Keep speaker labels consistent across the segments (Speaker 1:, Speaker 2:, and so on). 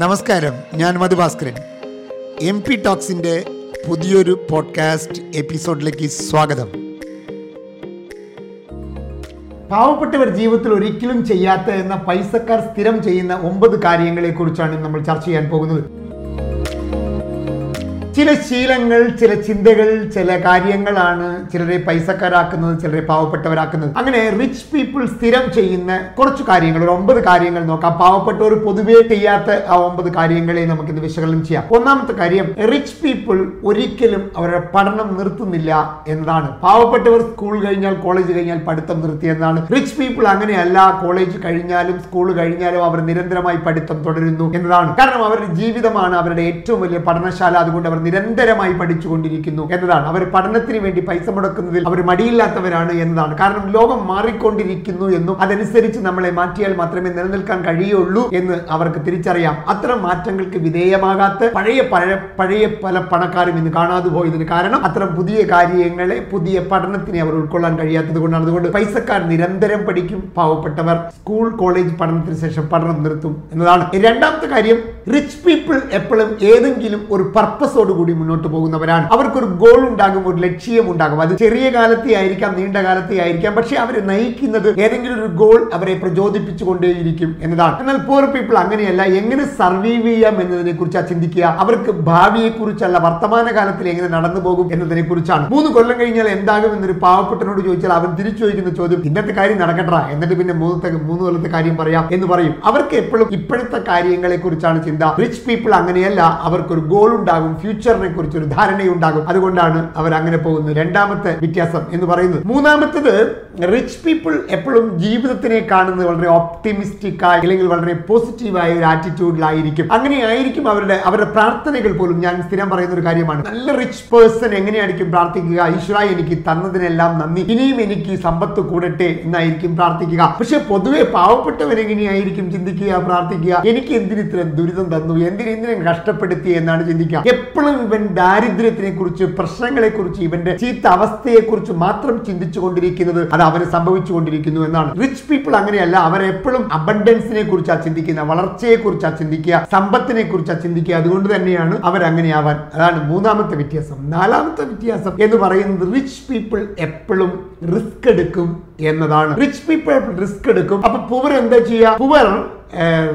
Speaker 1: നമസ്കാരം ഞാൻ Madhu Bhaskaran M P ടോക്സിന്റെ പുതിയൊരു പോഡ്കാസ്റ്റ് എപ്പിസോഡിലേക്ക് സ്വാഗതം. പാവപ്പെട്ടവർ ജീവിതത്തിൽ ഒരിക്കലും ചെയ്യാത്ത എന്ന പൈസക്കാർ സ്ഥിരം ചെയ്യുന്ന ഒമ്പത് കാര്യങ്ങളെക്കുറിച്ചാണ് നമ്മൾ ചർച്ച ചെയ്യാൻ പോകുന്നത്. ചില ശീലങ്ങൾ ചില ചിന്തകൾ ചില കാര്യങ്ങളാണ് ചിലരെ പൈസക്കാരാക്കുന്നത് ചിലരെ പാവപ്പെട്ടവരാക്കുന്നത്. അങ്ങനെ റിച്ച് പീപ്പിൾ സ്ഥിരം ചെയ്യുന്ന കുറച്ച് കാര്യങ്ങൾ ഒരു ഒമ്പത് കാര്യങ്ങൾ നോക്കാം. പാവപ്പെട്ടവർ പൊതുവേ ചെയ്യാത്ത ആ ഒമ്പത് കാര്യങ്ങളെ നമുക്ക് ഇന്ന് വിശകലനം ചെയ്യാം. ഒന്നാമത്തെ കാര്യം റിച്ച് പീപ്പിൾ ഒരിക്കലും അവരുടെ പഠനം നിർത്തുന്നില്ല എന്നതാണ്. പാവപ്പെട്ടവർ സ്കൂൾ കഴിഞ്ഞാൽ കോളേജ് കഴിഞ്ഞാൽ പഠിത്തം നിർത്തി എന്നതാണ്. റിച്ച് പീപ്പിൾ അങ്ങനെയല്ല കോളേജ് കഴിഞ്ഞാലും സ്കൂൾ കഴിഞ്ഞാലും അവർ നിരന്തരമായി പഠിത്തം തുടരുന്നു എന്നതാണ്. കാരണം അവരുടെ ജീവിതമാണ് അവരുടെ ഏറ്റവും വലിയ പഠനശാല. അതുകൊണ്ട് അവർ നിരന്തരമായി പഠിച്ചുകൊണ്ടിരിക്കുന്നു എന്നതാണ്. അവർ പഠനത്തിന് വേണ്ടി പൈസ മുടക്കുന്നതിൽ അവർ മടിയില്ലാത്തവരാണ് എന്നതാണ്. കാരണം ലോകം മാറിക്കൊണ്ടിരിക്കുന്നു എന്നും അതനുസരിച്ച് നമ്മളെ മാറ്റിയാൽ മാത്രമേ നിലനിൽക്കാൻ കഴിയുള്ളൂ എന്ന് അവർക്ക് തിരിച്ചറിയാം. അത്തരം മാറ്റങ്ങൾക്ക് വിധേയമാകാത്ത പഴയ പഴയ പഴയ പല പണക്കാരും ഇന്ന് കാണാതെ പോയതിന് കാരണം അത്തരം പുതിയ കാര്യങ്ങളെ പുതിയ പഠനത്തിനെ അവർ ഉൾക്കൊള്ളാൻ കഴിയാത്തത് കൊണ്ടാണ്. അതുകൊണ്ട് പൈസക്കാർ നിരന്തരം പഠിക്കും പാവപ്പെട്ടവർ. സ്കൂൾ കോളേജ് പഠനത്തിന് ശേഷം പഠനം നിർത്തും എന്നതാണ്. രണ്ടാമത്തെ കാര്യം റിച്ച് പീപ്പിൾ എപ്പോഴും ഏതെങ്കിലും ഒരു പർപ്പസോട് കൂടി മുന്നോട്ട് പോകുന്നവരാണ്. അവർക്കൊരു ഗോൾ ഉണ്ടാകും ഒരു ലക്ഷ്യം ഉണ്ടാകും. അത് ചെറിയ കാലത്തെ ആയിരിക്കാം നീണ്ട കാലത്തെ ആയിരിക്കാം. പക്ഷെ അവരെ നയിക്കുന്നത് ഏതെങ്കിലും ഒരു ഗോൾ അവരെ പ്രചോദിപ്പിച്ചുകൊണ്ടേയിരിക്കും എന്നതാണ്. എന്നാൽ പൂർ പീപ്പിൾ അങ്ങനെയല്ല എങ്ങനെ സർവൈവ് ചെയ്യാം എന്നതിനെ കുറിച്ചാണ് ചിന്തിക്കുക. അവർക്ക് ഭാവിയെ കുറിച്ചല്ല വർത്തമാന കാലത്തിൽ എങ്ങനെ നടന്നു പോകും എന്നതിനെ കുറിച്ചാണ് മൂന്ന് കൊല്ലം കഴിഞ്ഞാൽ എന്താകും എന്നൊരു പാവപ്പെട്ടനോട് ചോദിച്ചാൽ അവൻ തിരിച്ചു ചോദിക്കുന്ന ചോദ്യം ഇന്നത്തെ കാര്യം നടക്കട്ടാ എന്നിട്ട് പിന്നെ മൂന്നത്തെ മൂന്ന് കൊല്ലത്തെ കാര്യം പറയാം എന്ന് പറയും. അവർക്ക് എപ്പോഴും ഇപ്പോഴത്തെ കാര്യങ്ങളെ കുറിച്ചാണ് ചിന്ത. റിച്ച് പീപ്പിൾ അങ്ങനെയല്ല അവർക്കൊരു ഗോൾ ഉണ്ടാകും ഫ്യൂച്ചറിനെ കുറിച്ച് ഒരു ധാരണയുണ്ടാകും. അതുകൊണ്ടാണ് അവർ അങ്ങനെ പോകുന്നത്. രണ്ടാമത്തെ വ്യത്യാസം എന്ന് പറയുന്നത്. മൂന്നാമത്തത് റിച്ച് പീപ്പിൾ എപ്പോഴും ജീവിതത്തിനെ കാണുന്നത് വളരെ ഓപ്റ്റിമിസ്റ്റിക് ആയി അല്ലെങ്കിൽ വളരെ പോസിറ്റീവായ ഒരു ആറ്റിറ്റ്യൂഡിലായിരിക്കും അങ്ങനെ ആയിരിക്കും അവരുടെ അവരുടെ പ്രാർത്ഥനകൾ പോലും. ഞാൻ സ്ഥിരം പറയുന്ന ഒരു കാര്യമാണ്. നല്ല റിച്ച് പേഴ്സൺ എങ്ങനെയായിരിക്കും പ്രാർത്ഥിക്കുക? ഈശ്വര എനിക്ക് തന്നതിനെല്ലാം നന്ദി. ഇനിയും എനിക്ക് സമ്പത്ത് കൂടട്ടെ എന്നായിരിക്കും പ്രാർത്ഥിക്കുക. പക്ഷെ പൊതുവെ പാവപ്പെട്ടവരെങ്ങനെയായിരിക്കും ചിന്തിക്കുക പ്രാർത്ഥിക്കുക? എനിക്ക് എന്തിന് ദുരിതം തന്നു? എന്തിനെന്തിനും കഷ്ടപ്പെടുത്തി എന്നാണ് ചിന്തിക്കുക. എപ്പോഴും ഇവൻ ദാരിദ്ര്യത്തിനെ കുറിച്ച് പ്രശ്നങ്ങളെ കുറിച്ച് ഇവന്റെ ചീത്ത അവസ്ഥയെ കുറിച്ച് മാത്രം ചിന്തിച്ചു കൊണ്ടിരിക്കുന്നത് അത് അവന് സംഭവിച്ചു കൊണ്ടിരിക്കുന്നു എന്നാണ്. റിച്ച് പീപ്പിൾ അങ്ങനെയല്ല അവരെപ്പോഴും അബണ്ടൻസിനെ കുറിച്ചാണ് ചിന്തിക്കുന്നത് വളർച്ചയെ കുറിച്ചാണ് ചിന്തിക്കുക സമ്പത്തിനെ കുറിച്ചാണ് ചിന്തിക്കുക. അതുകൊണ്ട് തന്നെയാണ് അവർ അങ്ങനെയാവാൻ. അതാണ് മൂന്നാമത്തെ വ്യത്യാസം. നാലാമത്തെ വ്യത്യാസം എന്ന് പറയുന്നത് റിച്ച് പീപ്പിൾ എപ്പോഴും റിസ്ക് എടുക്കും എന്നതാണ്. റിച്ച് പീപ്പിൾ റിസ്ക് എടുക്കും. അപ്പൊ പുവർ എന്താ ചെയ്യുക? പുവർ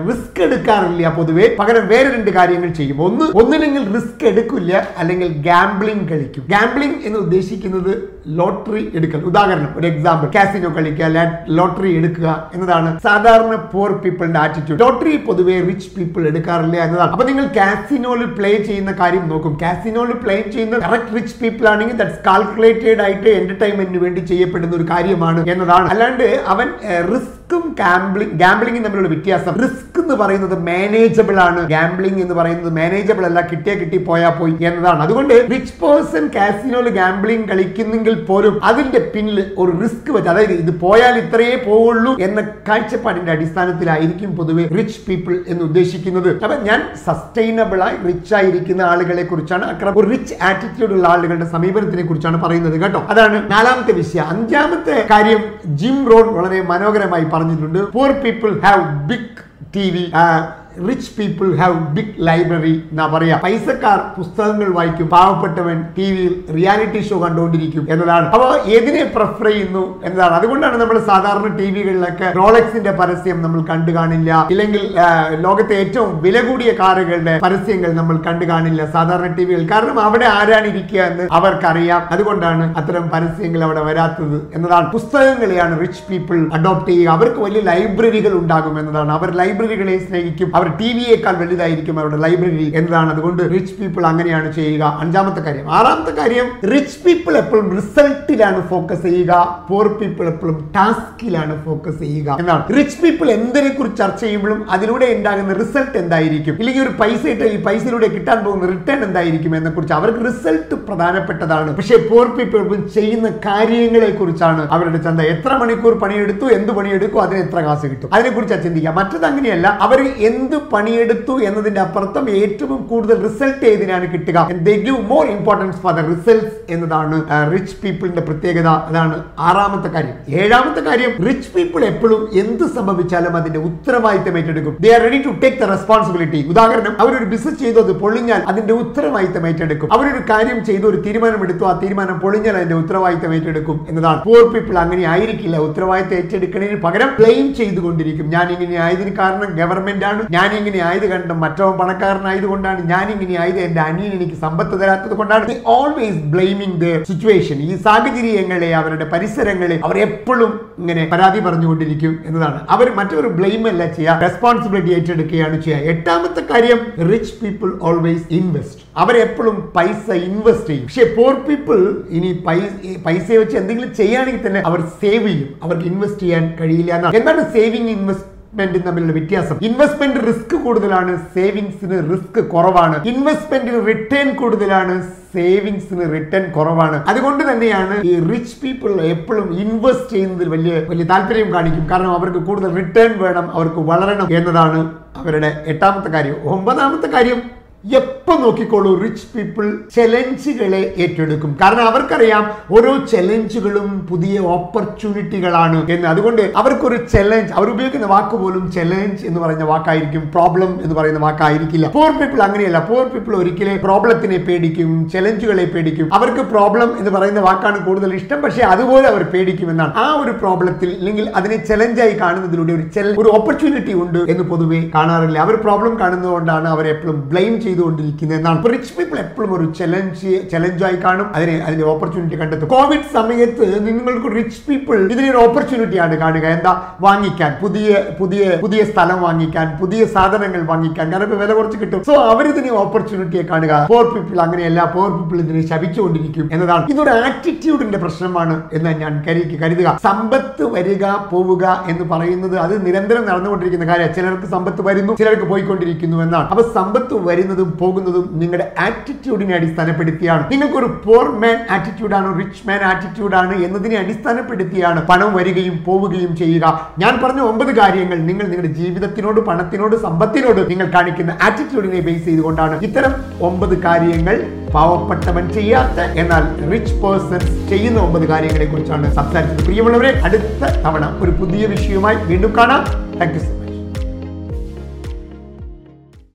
Speaker 1: റിസ്ക് എടുക്കാറില്ല പൊതുവേ. പകരം വേറെ രണ്ട് കാര്യങ്ങൾ ചെയ്യും ഒന്ന് ഒന്നില്ലെങ്കിൽ റിസ്ക് എടുക്കില്ല അല്ലെങ്കിൽ ഗാംബ്ലിംഗ് കളിക്കും. ഗാംബ്ലിംഗ് എന്ന് ഉദ്ദേശിക്കുന്നത് ലോട്ടറി എടുക്കൽ. ഉദാഹരണം ഒരു എക്സാമ്പിൾ കാസിനോ കളിക്കുക ലോട്ടറി എടുക്കുക എന്നതാണ് സാധാരണ പോർ പീപ്പിളിന്റെ ആറ്റിറ്റ്യൂഡ് ലോട്ടറി പൊതുവേ റിച്ച് പീപ്പിൾ എടുക്കാറില്ല എന്നതാണ്. അപ്പൊ നിങ്ങൾ കാസിനോയിൽ പ്ലേ ചെയ്യുന്ന കാര്യം നോക്കും. കാസിനോയിൽ പ്ലേ ചെയ്യുന്ന കറക്റ്റ് റിച്ച് പീപ്പിൾ ആണെങ്കിൽ ദാറ്റ്സ് കാൽക്കുലേറ്റഡ് ആയിട്ട് എന്റർടൈൻമെന്റിന് വേണ്ടി ചെയ്യപ്പെടുന്ന ഒരു കാര്യമാണ് എന്നതാണ്. അല്ലാണ്ട് അവൻ റിസ്ക്കും ഗാംബ്ലിംഗ് ഗാംബ്ലിംഗും തമ്മിലുള്ള വ്യത്യാസം. റിസ്ക് എന്ന് പറയുന്നത് മാനേജബിൾ ആണ്. ഗാംബ്ലിംഗ് എന്ന് പറയുന്നത് മാനേജബിൾ അല്ല. കിട്ടിയാ കിട്ടി പോയാ പോയി എന്നതാണ്. അതുകൊണ്ട് റിച്ച് പേഴ്സൺ കാസിനോയിൽ ഗാംബ്ലിംഗ് കളിക്കുന്നെങ്കിൽ പോലും അതിന്റെ പിന്നിൽ ഒരു റിസ്ക് വെച്ച് അതായത് ഇത് പോയാൽ ഇത്രയേ പോവുള്ളൂ എന്ന കാഴ്ചപ്പാടിന്റെ അടിസ്ഥാനത്തിലായിരിക്കും പൊതുവെ റിച്ച് പീപ്പിൾ എന്ന് ഉദ്ദേശിക്കുന്നത്. അപ്പൊ ഞാൻ സസ്റ്റൈനബിൾ ആയി റിച്ച് ആയിരിക്കുന്ന ആളുകളെ കുറിച്ചാണ് അക്രം ഒരു റിച്ച് ആറ്റിറ്റ്യൂഡ് ഉള്ള ആളുകളുടെ സമീപനത്തിനെ കുറിച്ചാണ് പറയുന്നത് കേട്ടോ. അതാണ് നാലാമത്തെ വിഷയം. അഞ്ചാമത്തെ കാര്യം ജിം റോഡ് വളരെ മനോഹരമായി പറഞ്ഞിട്ടുണ്ട് poor people have big T V rich people have big library എന്നാ പറയാ. പൈസക്കാർ പുസ്തകങ്ങൾ വായിക്കും. പാവപ്പെട്ടവൻ ടി വിയിൽ റിയാലിറ്റി ഷോ കണ്ടുകൊണ്ടിരിക്കും എന്നതാണ്. അപ്പോൾ ഏതിനെ പ്രിഫർ ചെയ്യുന്നു എന്നതാണ്. അതുകൊണ്ടാണ് നമ്മൾ സാധാരണ ടി വികളിലൊക്കെ റോളക്സിന്റെ പരസ്യം നമ്മൾ കണ്ടു കാണില്ല. ഇല്ലെങ്കിൽ ലോകത്തെ ഏറ്റവും വില കൂടിയ കാറുകളുടെ പരസ്യങ്ങൾ നമ്മൾ കണ്ടു കാണില്ല സാധാരണ ടി വികൾ കാരണം അവിടെ ആരാണ് ഇരിക്കുക എന്ന് അവർക്കറിയാം. അതുകൊണ്ടാണ് അത്തരം പരസ്യങ്ങൾ അവിടെ വരാത്തത് എന്നതാണ്. പുസ്തകങ്ങളെയാണ് റിച്ച് പീപ്പിൾ അഡോപ്റ്റ് ചെയ്യുക. അവർക്ക് വലിയ ലൈബ്രറികൾ ഉണ്ടാകും എന്നതാണ്. അവർ ലൈബ്രറികളെ സ്നേഹിക്കും. ടി വിയേക്കാൾ വലുതായിരിക്കും അവരുടെ ലൈബ്രറി എന്നതാണ്. അതുകൊണ്ട് റിച്ച് പീപ്പിൾ അങ്ങനെയാണ് ചെയ്യുക. അഞ്ചാമത്തെ കാര്യം. ആറാമത്തെ കാര്യം റിച്ച് പീപ്പിൾ എപ്പോഴും റിസൾട്ടിലാണ് ഫോക്കസ് ചെയ്യുക. പോർ പീപ്പിൾ എപ്പോഴും ടാസ്കിലാണ് ഫോക്കസ് ചെയ്യുക. എന്നാണ്. റിച്ച് പീപ്പിൾ എന്തിനെ കുറിച്ച് ചർച്ച ചെയ്യുമ്പോഴും അതിലൂടെ ഉണ്ടാകുന്ന റിസൾട്ട് എന്തായിരിക്കും? ഇല്ലെങ്കിൽ ഒരു പൈസ ഇട്ട് ഈ പൈസയിലൂടെ കിട്ടാൻ പോകുന്ന റിട്ടേൺ എന്തായിരിക്കും എന്നെ കുറിച്ച് അവർക്ക് റിസൾട്ട് പ്രധാനപ്പെട്ടതാണ്. പക്ഷേ പോർ പീപ്പിൾ ചെയ്യുന്ന കാര്യങ്ങളെ കുറിച്ചാണ് അവരുടെ ചന്ത. എത്ര മണിക്കൂർ പണിയെടുത്തു എന്ത് പണിയെടുക്കും അതിന് എത്ര കാശ് കിട്ടും? അതിനെ കുറിച്ച് ചിന്തിക്കുക. മറ്റത് അങ്ങനെയല്ല. അവർ എന്ത് പണിയെടുത്തു എന്നതിന്റെ അപ്പുറത്തും ഏറ്റവും കൂടുതൽ റിസൾട്ട് ഏതിനാണ് കിട്ടുക? More importance for the results എന്നതാണ് റിച്ച് പീപ്പിളിന്റെ പ്രത്യേകത. അതാണ് ആറാമത്തെ കാര്യം. ഏഴാമത്തെ കാര്യം റിച്ച് പീപ്പിൾ എപ്പോഴും എന്ത് സംഭവിച്ചാലും അതിന്റെ ഉത്തരവാദിത്തം ഏറ്റെടുക്കും. They are ready to take the responsibility ഉദാഹരണം അവരൊരു ബിസിനസ് ചെയ്തു അത് പൊളിഞ്ഞാൽ അതിന്റെ ഉത്തരവാദിത്തം ഏറ്റെടുക്കും. അവരൊരു കാര്യം ചെയ്തു ഒരു തീരുമാനം എടുത്തു ആ തീരുമാനം പൊളിഞ്ഞാൽ അതിന്റെ ഉത്തരവാദിത്തം ഏറ്റെടുക്കും എന്നതാണ്. പൂർ പീപ്പിൾ അങ്ങനെ ആയിരിക്കില്ല. ഉത്തരവാദിത്തം ഏറ്റെടുക്കുന്നതിന് പകരം ക്ലെയിം ചെയ്തുകൊണ്ടിരിക്കും. ഞാൻ ഇങ്ങനെ ആയതിന് കാരണം ഗവൺമെന്റ് ആണ്. ഞാൻ ഇങ്ങനെ ആയത് കണ്ട് മറ്റവൻ പണക്കാരനായതുകൊണ്ടാണ് ഞാൻ ഇങ്ങനെ ആയത് എന്റെ അനിയൻ എനിക്ക് സമ്പത്ത് തരാത്തത് കൊണ്ടാണ്. ഓൾവേസ് ബ്ലെയിമിങ് ദ സിറ്റുവേഷൻ ഈ സാഹചര്യങ്ങളെ അവരുടെ പരിസരങ്ങളെ അവർ എപ്പോഴും ഇങ്ങനെ പരാതി പറഞ്ഞുകൊണ്ടിരിക്കും എന്നതാണ്. അവർ മറ്റൊരു ബ്ലെയിം അല്ല ചെയ്യുക റെസ്പോൺസിബിലിറ്റി ഏറ്റെടുക്കുകയാണ് ചെയ്യുക. എട്ടാമത്തെ കാര്യം റിച്ച് പീപ്പിൾ ഓൾവേസ് ഇൻവെസ്റ്റ് അവരെപ്പോഴും പൈസ ഇൻവെസ്റ്റ് ചെയ്യും. പക്ഷേ പോർ പീപ്പിൾ ഇനി പൈസ വെച്ച് എന്തെങ്കിലും ചെയ്യുകയാണെങ്കിൽ തന്നെ അവർ സേവ് ചെയ്യും. അവർക്ക് ഇൻവെസ്റ്റ് ചെയ്യാൻ കഴിയില്ല എന്നാണ്. എന്താണ് സേവിങ് ഇൻവെസ്റ്റ്മെന്റും തമ്മിലുള്ള വ്യത്യാസം. ഇൻവെസ്റ്റ്മെന്റ് റിസ്ക് കൂടുതലാണ് സേവിങ്സിന് റിസ്ക് കുറവാണ്. ഇൻവെസ്റ്റ്മെന്റിന് റിട്ടേൺ കൂടുതലാണ് സേവിങ്സിന് റിട്ടേൺ കുറവാണ്. അതുകൊണ്ട് തന്നെയാണ് ഈ റിച്ച് പീപ്പിൾ എപ്പോഴും ഇൻവെസ്റ്റ് ചെയ്യുന്നതിൽ വലിയ വലിയ താല്പര്യം കാണിക്കും. കാരണം അവർക്ക് കൂടുതൽ റിട്ടേൺ വേണം അവർക്ക് വളരണം എന്നതാണ് അവരുടെ എട്ടാമത്തെ കാര്യം. ഒമ്പതാമത്തെ കാര്യം എപ്പോ നോക്കിക്കോളൂ റിച്ച് പീപ്പിൾ ചലഞ്ചുകളെ ഏറ്റെടുക്കും. കാരണം അവർക്കറിയാം ഓരോ ചലഞ്ചുകളും പുതിയ ഓപ്പർച്യൂണിറ്റികളാണ് എന്ന്. അതുകൊണ്ട് അവർക്കൊരു ചലഞ്ച് അവർ ഉപയോഗിക്കുന്ന വാക്ക് പോലും ചലഞ്ച് എന്ന് പറയുന്ന വാക്കായിരിക്കും പ്രോബ്ലം എന്ന് പറയുന്ന വാക്കായിരിക്കില്ല. പോർ പീപ്പിൾ അങ്ങനെയല്ല പോർ പീപ്പിൾ ഒരിക്കലും പ്രോബ്ലത്തിനെ പേടിക്കും ചലഞ്ചുകളെ പേടിക്കും. അവർക്ക് പ്രോബ്ലം എന്ന് പറയുന്ന വാക്കാണ് കൂടുതൽ ഇഷ്ടം പക്ഷേ അതുപോലെ അവർ പേടിക്കുമെന്നാണ്. ആ ഒരു പ്രോബ്ലത്തിൽ അല്ലെങ്കിൽ അതിനെ ചലഞ്ചായി കാണുന്നതിലൂടെ ഒരു ഒരു ഓപ്പർച്യൂണിറ്റി ഉണ്ട് എന്ന് പൊതുവെ കാണാറില്ല. അവർ പ്രോബ്ലം കാണുന്നതുകൊണ്ടാണ് അവർ എപ്പോഴും ബ്ലെയിം ചെയ്തുകൊണ്ടിരിക്കുന്നത് എന്നാണ്. റിച്ച് പീപ്പിൾ എപ്പോഴും ഒരു ചലഞ്ച് ചലഞ്ചായി കാണും. അതിനെ അതിന്റെ ഓപ്പർച്യൂണിറ്റി കണ്ടെത്തും. കോവിഡ് സമയത്ത് നിങ്ങൾക്ക് റിച്ച് പീപ്പിൾ ഇതിനൊരു ഓപ്പർച്യൂണിറ്റിയാണ് കാണുക. എന്താ? വാങ്ങിക്കാൻ. പുതിയ പുതിയ പുതിയ സ്ഥലം വാങ്ങിക്കാൻ പുതിയ സാധനങ്ങൾ വാങ്ങിക്കാൻ. കാരണം ഇപ്പൊ വില കുറച്ച് കിട്ടും. സോ അവരിതിനെ ഓപ്പർച്യൂണിറ്റിയെ കാണുക. പോർ പീപ്പിൾ അങ്ങനെയല്ല. പോർ പീപ്പിൾ ഇതിനെ ശപിച്ചുകൊണ്ടിരിക്കും എന്നതാണ്. ഇതൊരു ആറ്റിറ്റ്യൂഡിന്റെ പ്രശ്നമാണ് എന്ന് ഞാൻ കരുതി കരുതുക. സമ്പത്ത് വരിക പോവുക എന്ന് പറയുന്നത് അത് നിരന്തരം നടന്നുകൊണ്ടിരിക്കുന്ന കാര്യം ചിലർക്ക് സമ്പത്ത് വരുന്നു ചിലർക്ക് പോയിക്കൊണ്ടിരിക്കുന്നു എന്നാണ്. അപ്പൊ സമ്പത്ത് വരുന്നതും പോകുന്നതും നിങ്ങളുടെ ആറ്റിറ്റ്യൂഡിനെ അടിസ്ഥാനപ്പെടുത്തിയാണ്. നിങ്ങൾക്കൊരു പോർ മാൻ ആറ്റിറ്റ്യൂഡാണ് റിച്ച് മാൻ ആറ്റിറ്റ്യൂഡാണ് എന്നതിനെ അടിസ്ഥാനപ്പെടുത്തിയാണ് പണം വരികയും പോവുകയും ചെയ്യുക. ഞാൻ പറഞ്ഞ ഒമ്പത് കാര്യങ്ങൾ നിങ്ങൾ നിങ്ങളുടെ ജീവിതത്തിനോട് പണത്തിനോട് സമ്പത്തിനോട് നിങ്ങൾ കാണിക്കുന്ന ആറ്റിറ്റ്യൂഡിനെ ബേസ് ചെയ്തുകൊണ്ടാണ്. ഇത്തരം ഒമ്പത് കാര്യങ്ങൾ പാവപ്പെട്ടവൻ ചെയ്യാത്ത എന്നാൽ റിച്ച് പേഴ്സൺ ചെയ്യുന്ന ഒമ്പത് കാര്യങ്ങളെ കുറിച്ചാണ് സംസാരിച്ചത്. പ്രിയമുള്ളവരെ അടുത്ത തവണ ഒരു പുതിയ വിഷയവുമായി വീണ്ടും കാണാം. Thank you